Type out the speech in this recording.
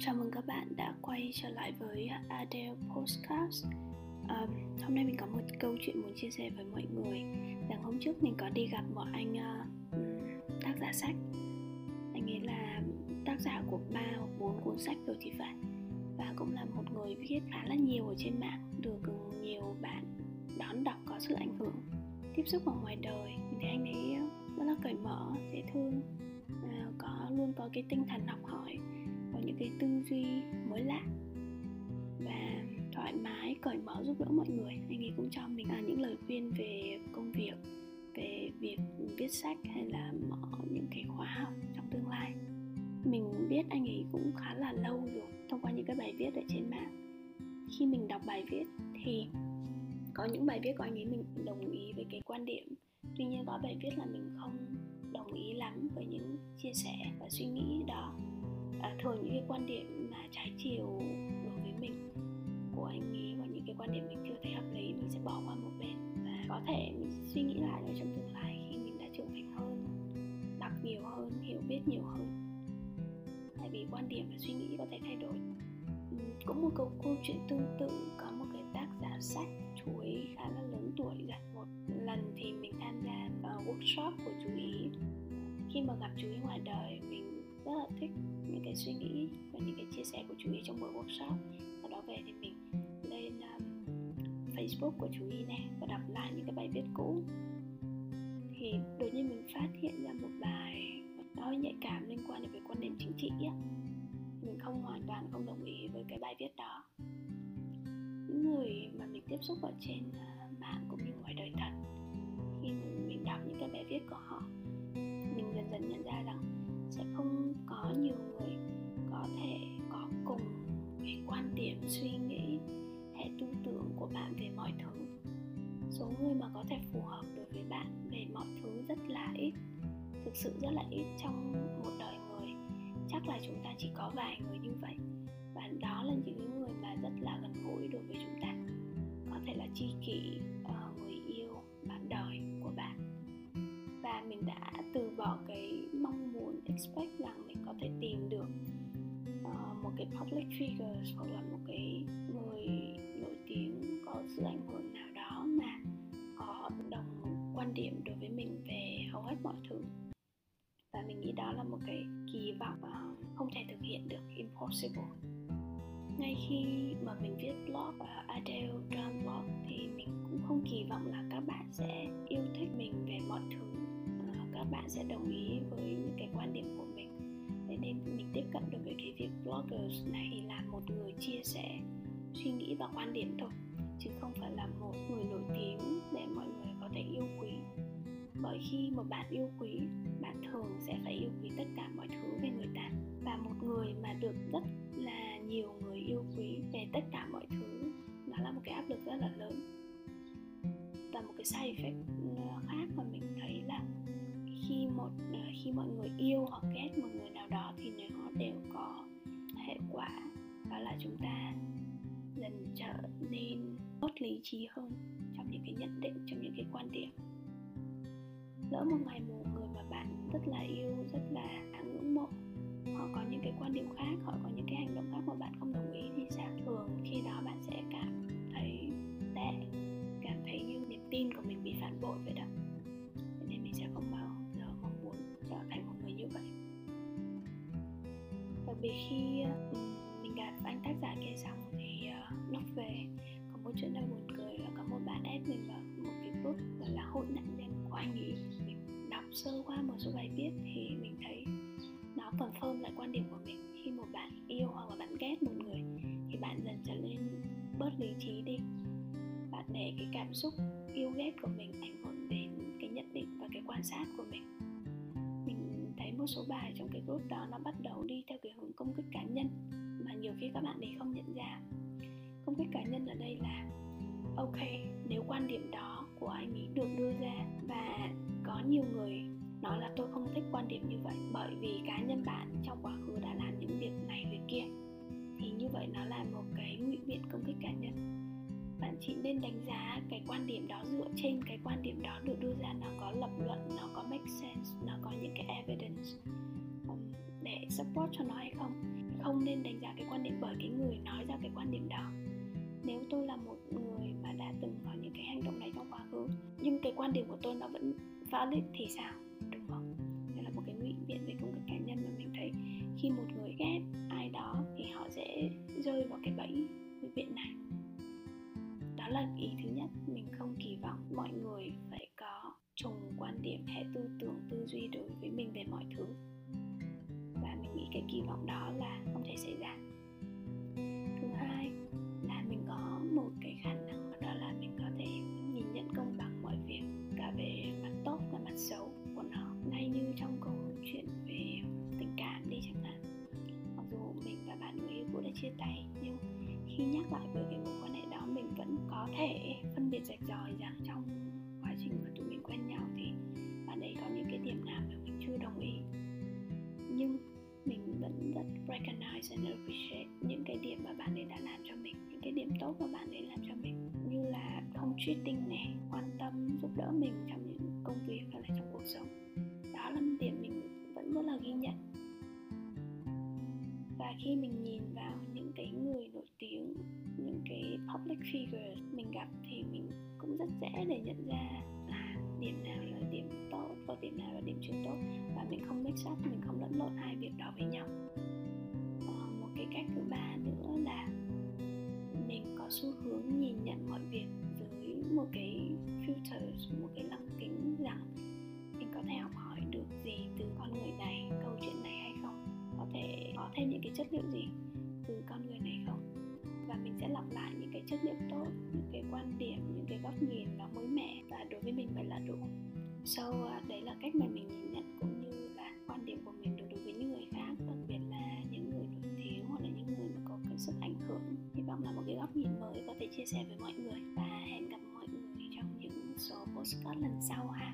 chào mừng các bạn đã quay trở lại với Adele Postcast um, à, Hôm nay mình có một câu chuyện muốn chia sẻ với mọi người. Rằng hôm trước mình có đi gặp một anh uh, tác giả sách. Anh ấy là tác giả của ba hoặc bốn cuốn sách rồi thì phải. Và cũng là một người viết khá là nhiều ở trên mạng Được nhiều bạn đón đọc có sự ảnh hưởng Tiếp xúc ở ngoài đời. Mình thấy anh ấy rất là cởi mở, dễ thương uh, có Luôn có cái tinh thần học hỏi có những cái tư duy mới lạ và thoải mái, cởi mở, giúp đỡ mọi người. Anh ấy cũng cho mình à, những lời khuyên về công việc, về việc viết sách hay là mở những cái khóa học trong tương lai. Mình biết anh ấy cũng khá là lâu rồi, thông qua những cái bài viết ở trên mạng. Khi mình đọc bài viết thì có những bài viết của anh ấy mình đồng ý với cái quan điểm. Tuy nhiên có bài viết là mình không đồng ý lắm với những chia sẻ và suy nghĩ đó à, thường những cái quan điểm mà trái chiều đối với mình của anh ấy và những cái quan điểm mình chưa thấy hợp lý mình sẽ bỏ qua một bên. Và có thể mình suy nghĩ lại ở trong tương lai khi mình đã trưởng thành hơn đọc nhiều hơn hiểu biết nhiều hơn. Tại vì quan điểm và suy nghĩ có thể thay đổi. Ừ, cũng một câu câu chuyện tương tự có một cái tác giả sách chú ý khá là lớn tuổi rồi một lần thì mình tham gia vào workshop của chú ý. Khi mà gặp chú ý ngoài đời mình rất là thích những cái suy nghĩ và những cái chia sẻ của chú ý trong buổi workshop. Sau đó về thì mình lên um, facebook của chú ý này và đọc lại những cái bài viết cũ. Thì đột nhiên mình phát hiện ra một bài nó hơi nhạy cảm liên quan đến về quan điểm chính trị á. Mình không hoàn toàn không đồng ý với cái bài viết đó. Những người mà mình tiếp xúc ở trên à, người mà có thể phù hợp đối với bạn về mọi thứ rất là ít, thực sự rất là ít trong một đời người. Chắc là chúng ta chỉ có vài người như vậy. Và đó là những người mà rất là gần gũi đối với chúng ta. Có thể là tri kỷ ờ, người yêu, bạn đời của bạn. Và mình đã từ bỏ cái mong muốn, expect rằng mình có thể tìm được ờ, một cái public figure hoặc là một cái đó là một cái kỳ vọng uh, không thể thực hiện được impossible. Ngay khi mà mình viết blog ở Adele Drum blog thì mình cũng không kỳ vọng là các bạn sẽ yêu thích mình về mọi thứ. Ờ, các bạn sẽ đồng ý với những cái quan điểm của mình. Thế nên mình tiếp cận được với cái việc bloggers này là một người chia sẻ suy nghĩ và quan điểm thôi chứ không phải là một người nổi tiếng để mọi người có thể yêu quý bởi khi một bạn yêu quý, bạn thường sẽ phải yêu quý tất cả mọi thứ về người ta. Và một người mà được rất là nhiều người yêu quý về tất cả mọi thứ, nó là một cái áp lực rất là lớn. Và một cái side effect ừ, khác mà mình thấy là khi một ờ, khi mọi người yêu hoặc ghét một người nào đó thì nó đều có hệ quả, đó là chúng ta dần trở nên tốt lý trí hơn trong những cái nhận định, trong những cái quan điểm lỡ một ngày một người mà bạn rất là yêu, rất là ngưỡng mộ, họ có những cái quan điểm khác, họ có những cái hành động khác mà bạn không đồng ý thì sao thường khi đó bạn sẽ cảm thấy tệ, cảm thấy như niềm tin của mình bị phản bội vậy đó. Nên mình sẽ không bao giờ mong muốn trở thành một người như vậy. Đặc biệt khi ờ, mình gặp anh tác giả kia xong thì ờ, lúc về, có một chuyện đau buồn cười là có một bạn ép mình vào một cái group gọi là hội nạn nhân anh nghĩ mình đọc sơ qua một số bài viết thì mình thấy nó còn phơm lại quan điểm của mình. Khi một bạn yêu hoặc là bạn ghét một người thì bạn dần trở nên bớt lý trí đi. Bạn để cái cảm xúc yêu ghét của mình ảnh hưởng đến cái nhận định và cái quan sát của mình. Mình thấy một số bài trong cái group đó nó bắt đầu đi theo cái hướng công kích cá nhân mà nhiều khi các bạn ấy không nhận ra. Công kích cá nhân ở đây là, ok, nếu quan điểm đó của anh ấy được đưa ra. Và có nhiều người nói là tôi không thích quan điểm như vậy, bởi vì cá nhân bạn trong quá khứ đã làm những việc này, việc kia. Thì như vậy nó là một cái ngụy biện công kích cá nhân. Bạn chỉ nên đánh giá cái quan điểm đó dựa trên cái quan điểm đó được đưa ra, nó có lập luận, nó có make sense, nó có những cái evidence um, để support cho nó hay không. Không nên đánh giá cái quan điểm bởi cái người nói ra cái quan điểm đó. Nếu tôi là một người quá khứ. Nhưng cái quan điểm của tôi nó vẫn valid thì sao? Đúng không? Đây là một cái ngụy biện về công việc cá nhân mà mình thấy khi một người ghét ai đó thì họ sẽ rơi vào cái bẫy ngụy biện này. Đó là ý thứ nhất. Mình không kỳ vọng mọi người phải có trùng quan điểm hệ tư tưởng tư duy đối với mình về mọi thứ. Và mình nghĩ cái kỳ vọng đó là chia tay, nhưng khi nhắc lại về cái mối quan hệ đó, mình vẫn có thể phân biệt rạch ròi rằng trong quá trình mà tụi mình quen nhau thì bạn ấy có những cái điểm nào mà mình chưa đồng ý. Nhưng mình vẫn rất recognize and appreciate những cái điểm mà bạn ấy đã làm cho mình, những cái điểm tốt mà bạn ấy làm cho mình. Như là không cheating này quan tâm, giúp đỡ mình trong những công việc hay là trong cuộc sống. Đó là một điểm mình vẫn rất là ghi nhận. Và khi mình nhìn vào public figures mình gặp thì mình cũng rất dễ để nhận ra là điểm nào là điểm tốt và điểm nào là điểm chưa tốt. Và mình không mix up mình không lẫn lộn hai việc đó với nhau. À, một cái cách thứ ba nữa là mình có xu hướng nhìn nhận mọi việc dưới một cái filter một cái lăng kính rằng mình có thể học hỏi được gì từ con người này câu chuyện này hay không? Có thể có thêm những cái chất liệu gì từ con người này không? Và mình sẽ lặp lại những cái chất liệu tốt những cái quan điểm những cái góc nhìn nó mới mẻ và đối với mình vậy là đủ. So uh, đấy là cách mà mình nhìn nhận cũng như là quan điểm của mình đối với những người khác đặc biệt là những người nổi tiếng hoặc là những người mà có cái sức ảnh hưởng. Hy vọng là một cái góc nhìn mới có thể chia sẻ với mọi người và hẹn gặp mọi người trong những số postcard lần sau ha.